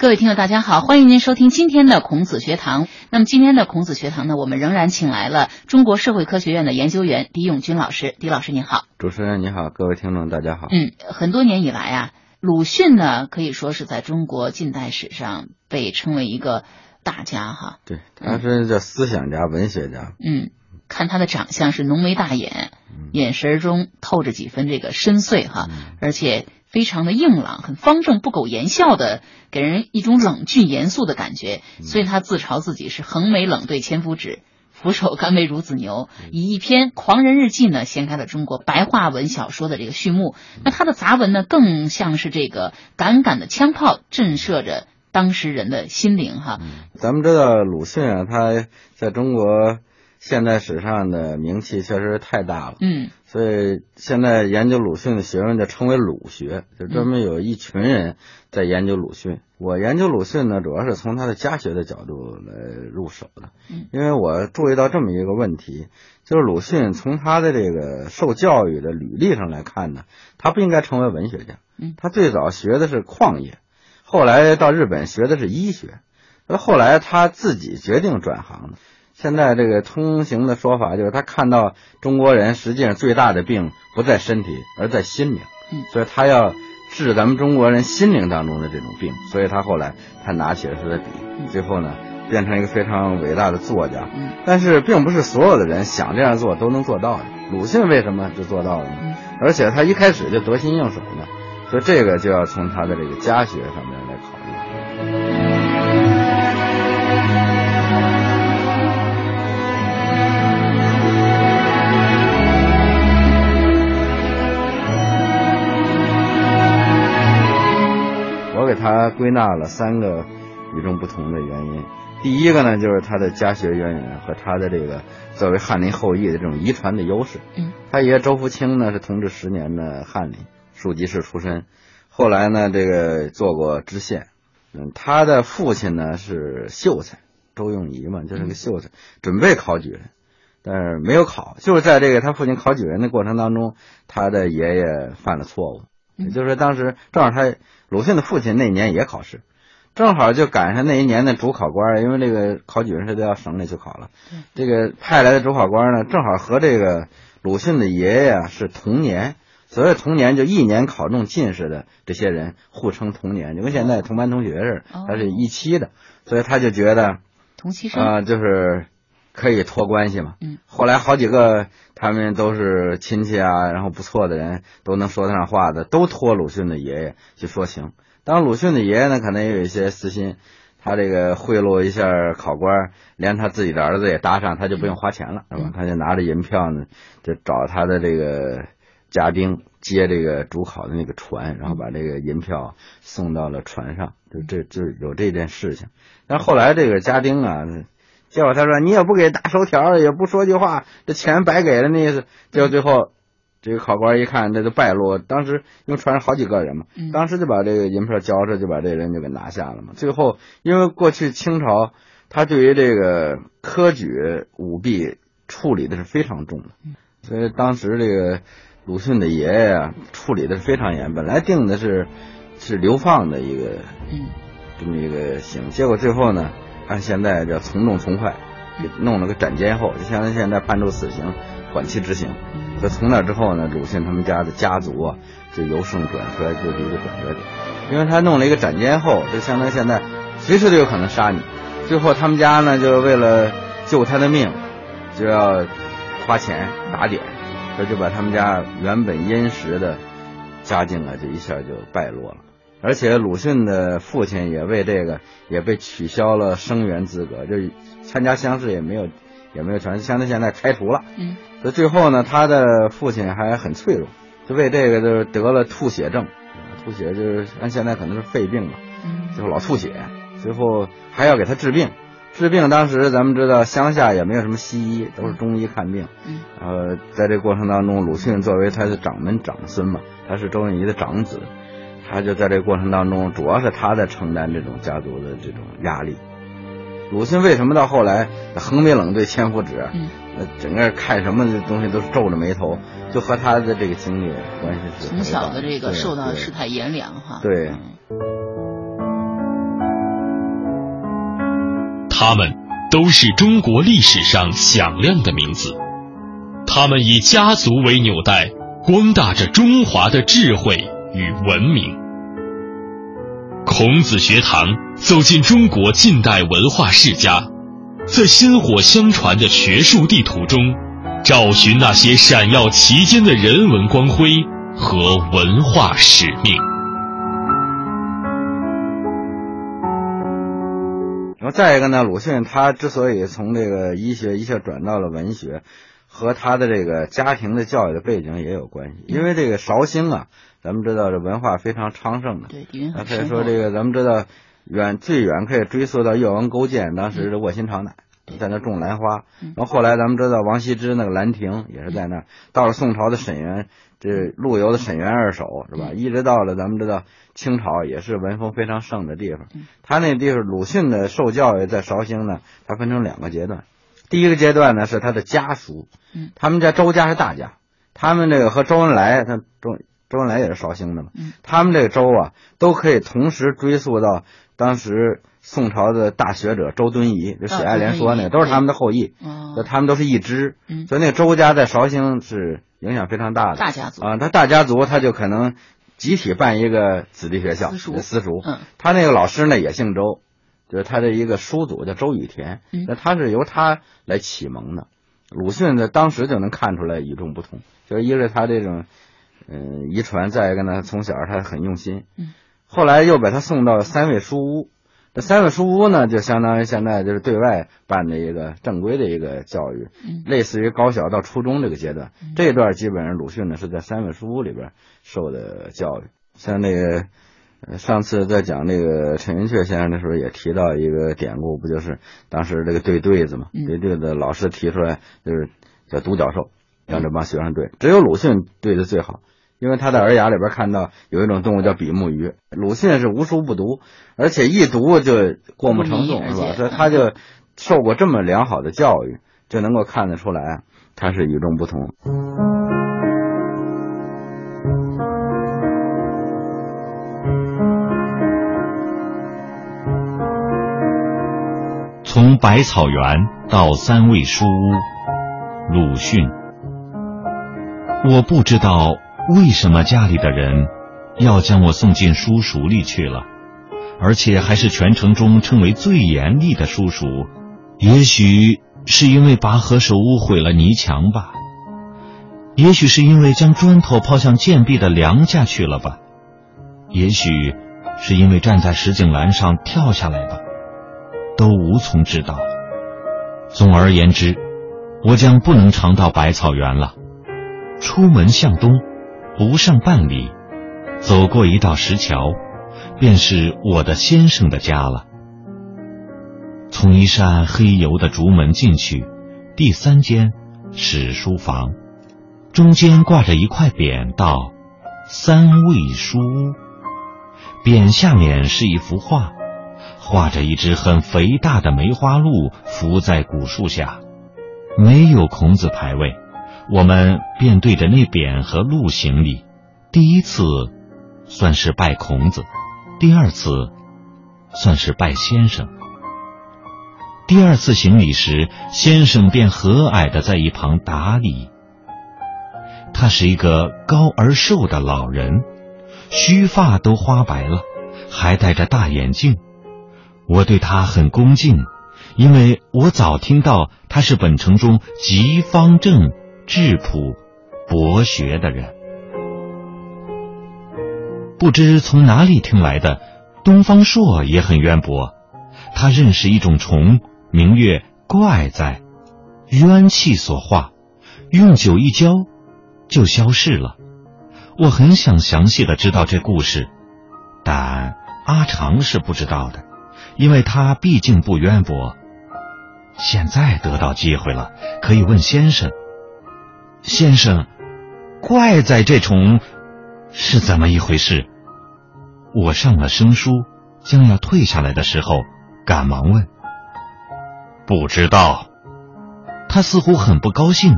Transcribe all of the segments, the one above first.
各位听众，大家好，欢迎您收听今天的孔子学堂。那么今天的孔子学堂呢，我们仍然请来了中国社会科学院的研究员狄永军老师。狄老师您好，主持人你好，各位听众大家好。嗯，很多年以来啊，鲁迅呢可以说是在中国近代史上被称为一个大家哈。对，他是叫思想家、文学家。嗯，看他的长相是浓眉大眼，眼神中透着几分这个深邃哈，而且。非常的硬朗，很方正，不苟言笑的，给人一种冷峻严肃的感觉。所以他自嘲自己是横眉冷对千夫指，俯首甘为孺子牛。以一篇《狂人日记》呢，掀开了中国白话文小说的这个序幕。那他的杂文呢，更像是这个杆杆的枪炮，震慑着当时人的心灵。哈，咱们知道鲁迅啊，他在中国现代史上的名气确实太大了。嗯。所以现在研究鲁迅的学问就称为鲁学，就专门有一群人在研究鲁迅。我研究鲁迅呢，主要是从他的家学的角度来入手的，因为我注意到这么一个问题，就是鲁迅从他的这个受教育的履历上来看呢，他不应该成为文学家。他最早学的是矿业，后来到日本学的是医学，那后来他自己决定转行的。现在这个通行的说法就是，他看到中国人实际上最大的病不在身体，而在心灵。嗯，所以他要治咱们中国人心灵当中的这种病。所以他后来他拿起了他的笔，最后呢变成一个非常伟大的作家。嗯，但是并不是所有的人想这样做都能做到的。鲁迅为什么就做到了呢？而且他一开始就得心应手呢？所以这个就要从他的这个家学上面归纳了三个与众不同的原因。第一个呢，就是他的家学渊源和他的这个作为翰林后裔的这种遗传的优势。嗯，他爷周福清呢是同治十年的翰林，庶吉士出身，后来呢这个做过知县。嗯，他的父亲呢是秀才周用仪嘛，就是个秀才，准备考举人，但是没有考。就是在这个他父亲考举人的过程当中，他的爷爷犯了错误，也就是说当时正好他。鲁迅的父亲那年也考试，正好就赶上那一年的主考官，因为这个考举人是都要省里去考了。这个派来的主考官呢，正好和这个鲁迅的爷爷是同年。所谓同年，就一年考中进士的这些人互称同年，就跟现在同班同学似的，他是一期的，所以他就觉得同期生啊，就是可以托关系嘛。嗯。后来好几个他们都是亲戚啊，然后不错的人都能说得上话的，都托鲁迅的爷爷去说情。当然，鲁迅的爷爷呢，可能也有一些私心，他这个贿赂一下考官，连他自己的儿子也搭上，他就不用花钱了，是吧？他就拿着银票呢，就找他的这个家丁接这个主考的那个船，然后把这个银票送到了船上，就这就有这件事情。但后来这个家丁啊。结果他说：“你也不给打收条，也不说句话，这钱白给了那意思。”结果最后，这个考官一看，这就败露。当时因为船上好几个人嘛，当时就把这个银票交着，就把这人就给拿下了嘛。最后，因为过去清朝他对于这个科举舞弊处理的是非常重的，所以当时这个鲁迅的爷爷啊处理的是非常严，本来定的是是流放的一个这么一个刑，结果最后呢。按现在叫从重从快，给弄了个斩监后，就相当于现在判处死刑，缓期执行。所以从那之后呢，鲁迅他们家的家族啊，就由盛转衰，就是一个转折点。因为他弄了一个斩监后，就相当于现在随时都有可能杀你。最后他们家呢，就为了救他的命，就要花钱打点，这就把他们家原本殷实的家境啊，就一下就败落了。而且鲁迅的父亲也为这个也被取消了生源资格，就参加乡试也没有也没有权，相当于现在开除了。嗯，所以最后呢，他的父亲还很脆弱，就为这个就是得了吐血症，吐血就是按现在可能是肺病嘛，最后老吐血，最后还要给他治病，治病当时咱们知道乡下也没有什么西医，都是中医看病。嗯，然后在这过程当中，鲁迅作为他的掌门长孙嘛，他是周润仪的长子。他就在这个过程当中，主要是他在承担这种家族的这种压力。鲁迅为什么到后来横眉冷对千夫指？嗯，整个看什么东西都是皱着眉头，就和他的这个经历关系是从小的这个受到世态炎凉哈。对。他们都是中国历史上响亮的名字。他们以家族为纽带，光大着中华的智慧与文明。孔子学堂走进中国近代文化世家，在薪火相传的学术地图中，找寻那些闪耀其间的人文光辉和文化使命。然后再一个呢，鲁迅他之所以从这个医学一下转到了文学，和他的这个家庭的教育的背景也有关系。因为这个绍兴啊，咱们知道这文化非常昌盛的，对，可以说这个咱们知道远最远可以追溯到越王勾践当时的卧薪尝胆，在那种兰花。然后后来咱们知道王羲之那个兰亭也是在那儿。到了宋朝的沈园。这陆游的沈园二首是吧？一直到了咱们知道清朝也是文风非常盛的地方。他那地方鲁迅的受教育在绍兴呢，他分成两个阶段。第一个阶段呢是他的家属，他们家周家是大家，他们这个和周恩来，他周周恩来也是绍兴的嘛，他们这个周啊都可以同时追溯到当时宋朝的大学者周敦颐，就写爱莲说那个都是他们的后裔，就他们都是一支，所以那个周家在绍兴是。影响非常大的。大家族。啊，他大家族他就可能集体办一个子弟学校，私塾。嗯，他那个老师呢也姓周，就是他的一个叔祖叫周雨田。那他是由他来启蒙的。鲁迅在当时就能看出来与众不同，就是一个是他这种嗯遗传，再一个呢从小他很用心。嗯，后来又把他送到三味书屋。这三味书屋呢，就相当于现在就是对外办的一个正规的一个教育，类似于高小到初中这个阶段。这一段基本上鲁迅呢是在三味书屋里边受的教育。像那个上次在讲那个陈寅恪先生的时候，也提到一个典故，不就是当时这个对对子嘛？对对子老师提出来就是叫独角兽，让这帮学生对，只有鲁迅对的最好。因为他在《尔雅》里边看到有一种动物叫比目鱼，鲁迅是无书不读，而且一读就过目成诵，是吧？所以他就受过这么良好的教育，就能够看得出来他是与众不同。从百草园到三味书屋，鲁迅，我不知道。为什么家里的人要将我送进书塾里去了，而且还是全城中称为最严厉的书塾？也许是因为拔河手污毁了泥墙吧，也许是因为将砖头抛向涧壁的梁架去了吧，也许是因为站在石井栏上跳下来吧，都无从知道。总而言之，我将不能常到百草园了。出门向东。不上半里，走过一道石桥，便是我的先生的家了。从一扇黑油的竹门进去，第三间是书房，中间挂着一块匾，道“三味书屋”。匾下面是一幅画，画着一只很肥大的梅花鹿伏在古树下，没有孔子牌位。我们便对着那匾和鹿行礼，第一次算是拜孔子，第二次算是拜先生。第二次行礼时，先生便和蔼的在一旁打理。他是一个高而瘦的老人，须发都花白了，还戴着大眼镜。我对他很恭敬，因为我早听到他是本城中极方正。质朴、博学的人，不知从哪里听来的。东方朔也很渊博，他认识一种虫，名曰怪在，冤气所化，用酒一浇就消逝了。我很想详细的知道这故事，但阿长是不知道的，因为他毕竟不渊博。现在得到机会了，可以问先生。先生，怪在这虫是怎么一回事？我上了生疏，将要退下来的时候，赶忙问：“不知道。”他似乎很不高兴，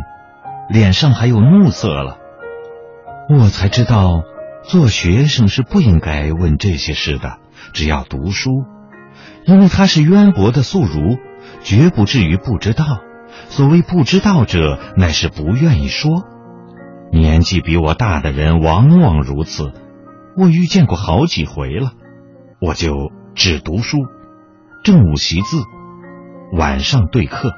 脸上还有怒色了。我才知道，做学生是不应该问这些事的，只要读书。因为他是渊博的宿儒，绝不至于不知道。所谓不知道者，乃是不愿意说。年纪比我大的人往往如此，我遇见过好几回了。我就只读书，正午习字，晚上对课。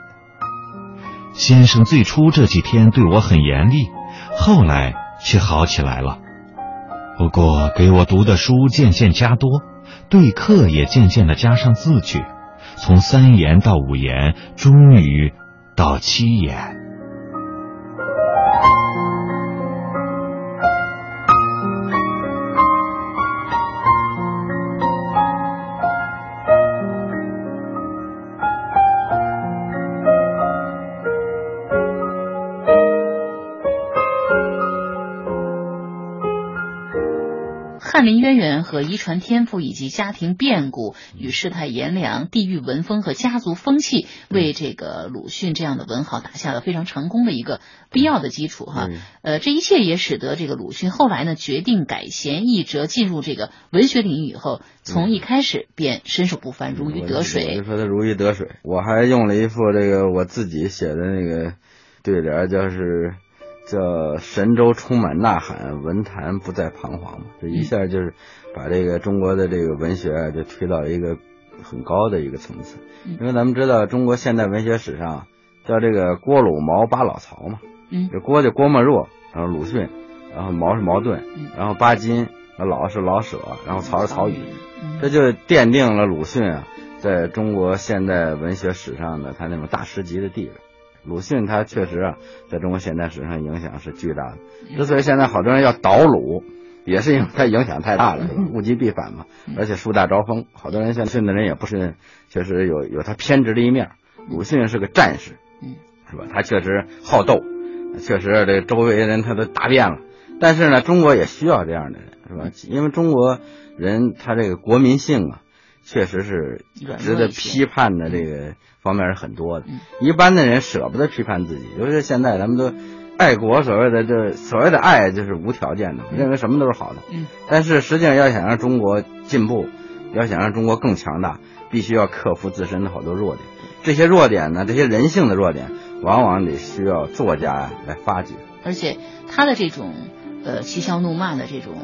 先生最初这几天对我很严厉，后来却好起来了。不过给我读的书渐渐加多，对课也渐渐的加上字句，从三言到五言，终于到七眼。翰林渊源和遗传天赋以及家庭变故与世态炎凉、地域文风和家族风气，为这个鲁迅这样的文豪打下了非常成功的一个必要的基础哈。呃，这一切也使得这个鲁迅后来呢决定改弦易辙，进入这个文学领域以后，从一开始便身手不凡，如鱼得水。说他如鱼得水，我还用了一副这个我自己写的那个对联，就是。叫神州充满呐喊，文坛不再彷徨嘛，这一下就是把这个中国的这个文学啊，就推到一个很高的一个层次。因为咱们知道，中国现代文学史上叫这个郭鲁毛八老曹嘛，嗯，这郭就郭沫若，然后鲁迅，然后毛是茅盾，然后巴金，老是老舍，然后曹是曹禺，这就奠定了鲁迅啊，在中国现代文学史上的他那种大师级的地位。鲁迅他确实啊，在中国现代史上影响是巨大的。之所以现在好多人要倒鲁，也是因为他影响太大了，物极必反嘛。而且树大招风，好多人现在的人也不是，确实有有他偏执的一面。鲁迅是个战士，是吧？他确实好斗，确实这周围人他都打遍了。但是呢，中国也需要这样的人，是吧？因为中国人他这个国民性啊。确实是值得批判的，这个方面是很多的。一般的人舍不得批判自己，尤其是现在咱们都爱国，所谓的这所谓的爱就是无条件的，认为什么都是好的。嗯。但是实际上要想让中国进步，要想让中国更强大，必须要克服自身的好多弱点。这些弱点呢，这些人性的弱点，往往得需要作家来发掘。而且他的这种呃嬉笑怒骂的这种，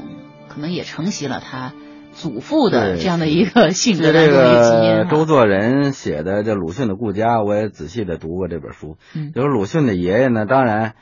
可能也承袭了他。祖父的这样的一个性格这个周作人写的这鲁迅的顾家，我也仔细的读过这本书。嗯，就是鲁迅的爷爷呢，当然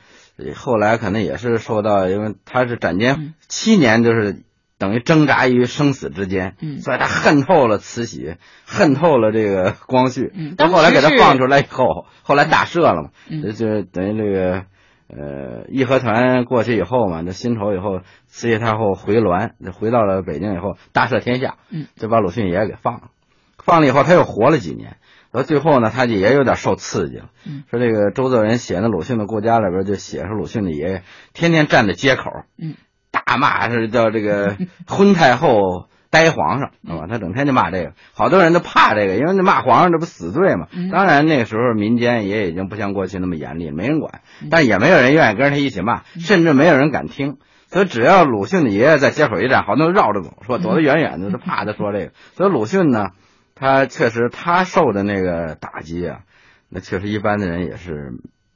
后来可能也是受到，因为他是斩监七年，就是等于挣扎于生死之间。嗯，所以他恨透了慈禧，恨透了这个光绪。嗯，到后来给他放出来以后，后来大赦了嘛。嗯，就等于这个。呃，义和团过去以后嘛，那辛丑以后，慈禧太后回銮，回到了北京以后，大赦天下，嗯，就把鲁迅爷爷给放了。放了以后，他又活了几年。到最后呢，他就也有点受刺激了。嗯，说这个周作人写的鲁迅的顾家里边就写说鲁迅的爷爷天天站在街口，嗯，大骂是叫这个昏太后。呆皇上，是吧？他整天就骂这个，好多人都怕这个，因为那骂皇上这不死罪嘛。当然那时候民间也已经不像过去那么严厉，没人管，但也没有人愿意跟着他一起骂，甚至没有人敢听。所以只要鲁迅的爷爷在街口一站，好多人绕着走，说躲得远远的，都怕他说这个。所以鲁迅呢，他确实他受的那个打击啊，那确实一般的人也是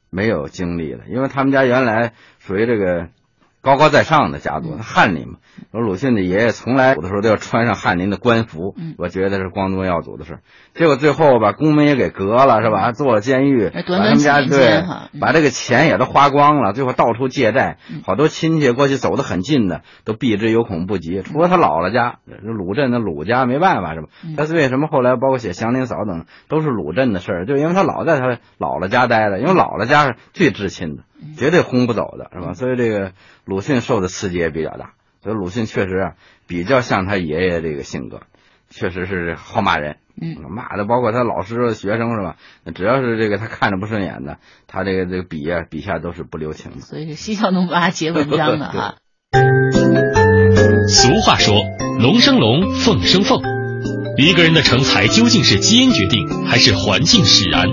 没有经历的，因为他们家原来属于这个。高高在上的家族，他翰林嘛。说鲁迅的爷爷从来有的时候都要穿上翰林的官服，我觉得是光宗耀祖的事。结果最后把宫门也给革了，是吧？坐了监狱，把他们家对，把这个钱也都花光了，最后到处借债。好多亲戚过去走得很近的，都避之有恐不及。除了他姥姥家，鲁镇的鲁家没办法，是吧？他是为什么后来包括写《祥林嫂》等，都是鲁镇的事儿，就因为他老在他姥姥家待着，因为姥姥家是最至亲的。绝对轰不走的是吧？所以这个鲁迅受的刺激也比较大。所以鲁迅确实啊，比较像他爷爷这个性格，确实是好骂人，嗯，骂的包括他老师、学生是吧？只要是这个他看着不顺眼的，他这个这个笔啊，笔下都是不留情的。所以是嬉笑怒骂结文章的哈。俗话说，龙生龙，凤生凤。一个人的成才究竟是基因决定，还是环境使然？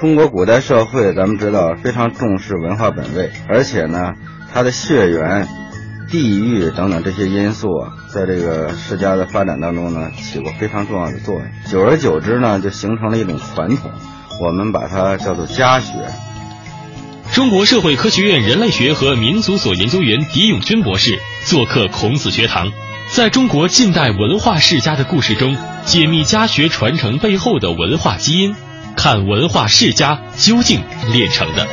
中国古代社会，咱们知道非常重视文化本位，而且呢，它的血缘地域等等这些因素，在这个世家的发展当中呢，起过非常重要的作用。久而久之呢，就形成了一种传统，我们把它叫做家学。中国社会科学院人类学和民族所研究员狄永军博士做客孔子学堂，在中国近代文化世家的故事中，解密家学传承背后的文化基因，看文化世家究竟练成的。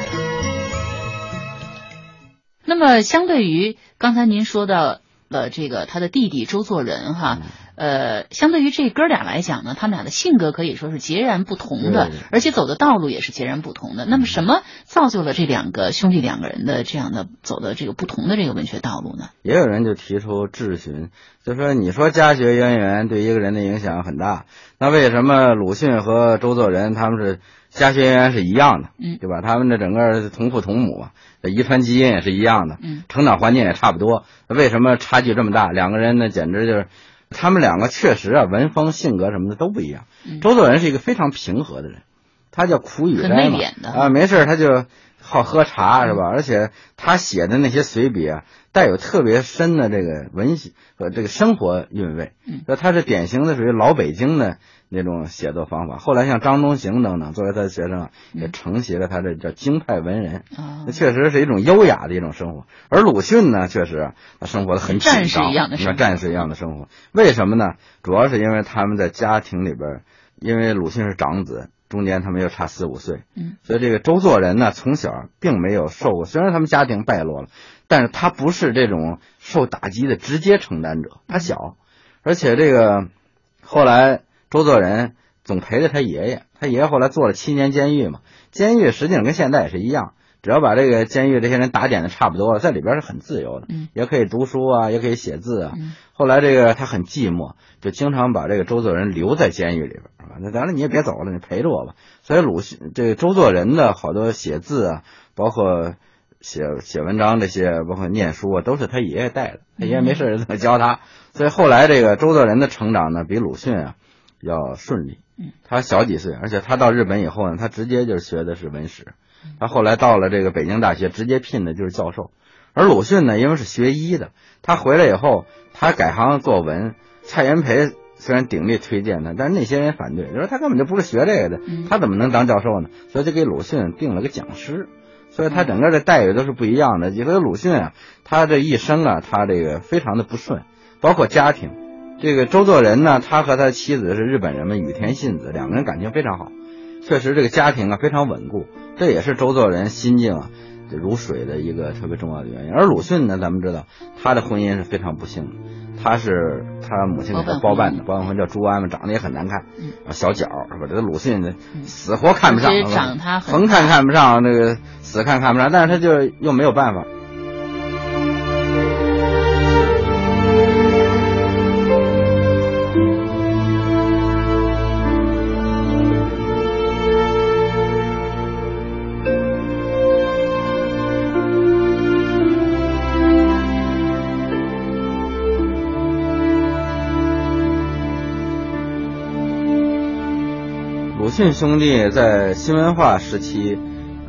那么，相对于刚才您说的了这个他的弟弟周作人哈，呃，相对于这哥俩来讲呢，他们俩的性格可以说是截然不同的，而且走的道路也是截然不同的。那么，什么造就了这两个兄弟两个人的这样的走的这个不同的这个文学道路呢？也有人就提出质询，就说你说家学渊源对一个人的影响很大，那为什么鲁迅和周作人他们是？家学渊源是一样的，嗯，对吧？他们这整个同父同母，遗传基因也是一样的，嗯，成长环境也差不多，为什么差距这么大？两个人呢，简直就是，他们两个确实啊，文风、性格什么的都不一样。周作人是一个非常平和的人，他叫苦雨斋嘛，啊，没事他就好喝茶是吧？而且他写的那些随笔啊，带有特别深的这个文学和这个生活韵味，那他是典型的属于老北京的。那种写作方法，后来像张中行等等作为他的学生，也承袭了他这叫京派文人。那确实是一种优雅的一种生活。而鲁迅呢，确实他生活的很战士一样的生活。战士一样的生活，为什么呢？主要是因为他们在家庭里边，因为鲁迅是长子，中间他们又差四五岁，嗯，所以这个周作人呢，从小并没有受过。虽然他们家庭败落了，但是他不是这种受打击的直接承担者。他小，而且这个后来。周作人总陪着他爷爷，他爷爷后来坐了七年监狱嘛。监狱实际上跟现在也是一样，只要把这个监狱这些人打点的差不多了，在里边是很自由的，也可以读书啊，也可以写字啊。后来这个他很寂寞，就经常把这个周作人留在监狱里边？那咱了你也别走了，你陪着我吧。所以鲁迅这个周作人的好多写字啊，包括写写文章这些，包括念书啊，都是他爷爷带的，他爷爷没事么教他。所以后来这个周作人的成长呢，比鲁迅啊。要顺利，他小几岁，而且他到日本以后呢，他直接就是学的是文史，他后来到了这个北京大学，直接聘的就是教授。而鲁迅呢，因为是学医的，他回来以后，他改行做文。蔡元培虽然鼎力推荐他，但是那些人反对，就说他根本就不是学这个的，他怎么能当教授呢？所以就给鲁迅定了个讲师，所以他整个的待遇都是不一样的。你说鲁迅啊，他这一生啊，他这个非常的不顺，包括家庭。这个周作人呢，他和他的妻子是日本人们，羽田信子，两个人感情非常好，确实这个家庭啊非常稳固，这也是周作人心境啊如水的一个特别重要的原因。而鲁迅呢，咱们知道他的婚姻是非常不幸的，他是他母亲给他包办的，包办婚叫朱安嘛，长得也很难看，小脚是吧？这个鲁迅呢，死活看不上，横看看不上，那个死看看不上，但是他就又没有办法。迅兄弟在新文化时期，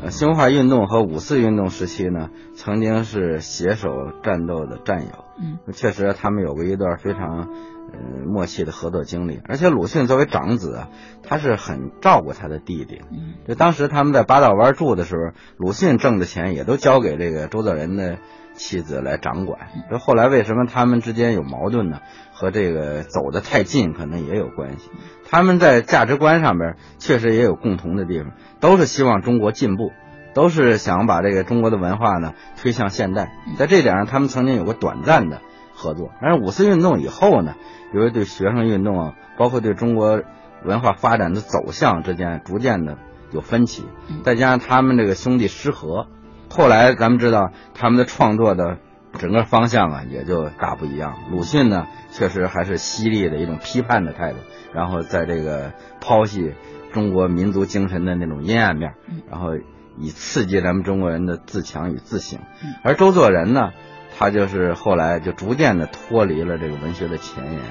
呃，新文化运动和五四运动时期呢，曾经是携手战斗的战友。嗯，确实，他们有过一段非常，呃，默契的合作经历。而且，鲁迅作为长子啊，他是很照顾他的弟弟。嗯，就当时他们在八道湾住的时候，鲁迅挣的钱也都交给这个周作人的。妻子来掌管，这后来为什么他们之间有矛盾呢？和这个走得太近可能也有关系。他们在价值观上边确实也有共同的地方，都是希望中国进步，都是想把这个中国的文化呢推向现代。在这点上，他们曾经有过短暂的合作。但是五四运动以后呢，由于对学生运动啊，包括对中国文化发展的走向之间逐渐的有分歧，再加上他们这个兄弟失和。后来咱们知道他们的创作的整个方向啊，也就大不一样。鲁迅呢，确实还是犀利的一种批判的态度，然后在这个剖析中国民族精神的那种阴暗面，然后以刺激咱们中国人的自强与自省。而周作人呢，他就是后来就逐渐的脱离了这个文学的前沿，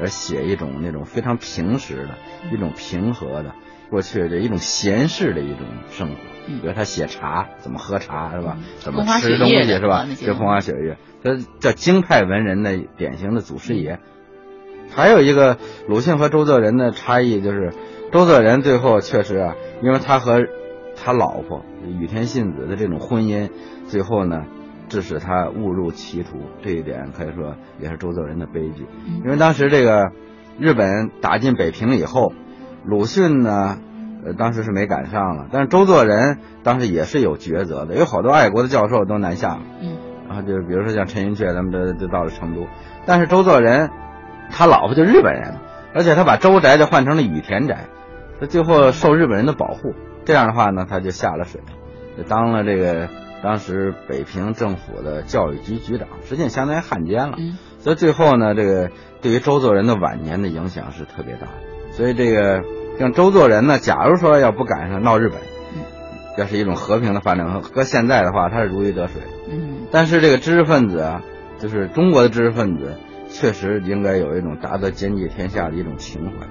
而写一种那种非常平实的一种平和的过去的一种闲适的一种生活。比如他写茶怎么喝茶是吧？怎么吃东西是吧？这风花雪月，他叫京派文人的典型的祖师爷。还有一个鲁迅和周作人的差异就是，周作人最后确实啊，因为他和他老婆羽田信子的这种婚姻，最后呢。致使他误入歧途，这一点可以说也是周作人的悲剧。因为当时这个日本打进北平以后，鲁迅呢，呃，当时是没赶上了。但是周作人当时也是有抉择的，有好多爱国的教授都南下了。嗯。然后就比如说像陈寅恪，他们都都到了成都。但是周作人他老婆就日本人，而且他把周宅就换成了羽田宅，他最后受日本人的保护。这样的话呢，他就下了水，就当了这个。当时北平政府的教育局局长，实际上相当于汉奸了。所以最后呢，这个对于周作人的晚年的影响是特别大的。所以这个像周作人呢，假如说要不赶上闹日本，要是一种和平的发展，和现在的话，他是如鱼得水。嗯。但是这个知识分子啊，就是中国的知识分子，确实应该有一种达得兼济天下的一种情怀。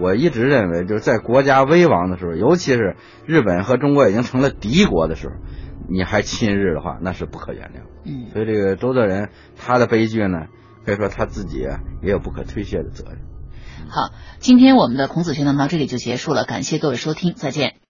我一直认为，就是在国家危亡的时候，尤其是日本和中国已经成了敌国的时候。你还亲日的话，那是不可原谅。嗯，所以这个周作人他的悲剧呢，可以说他自己也有不可推卸的责任。好，今天我们的孔子学堂到这里就结束了，感谢各位收听，再见。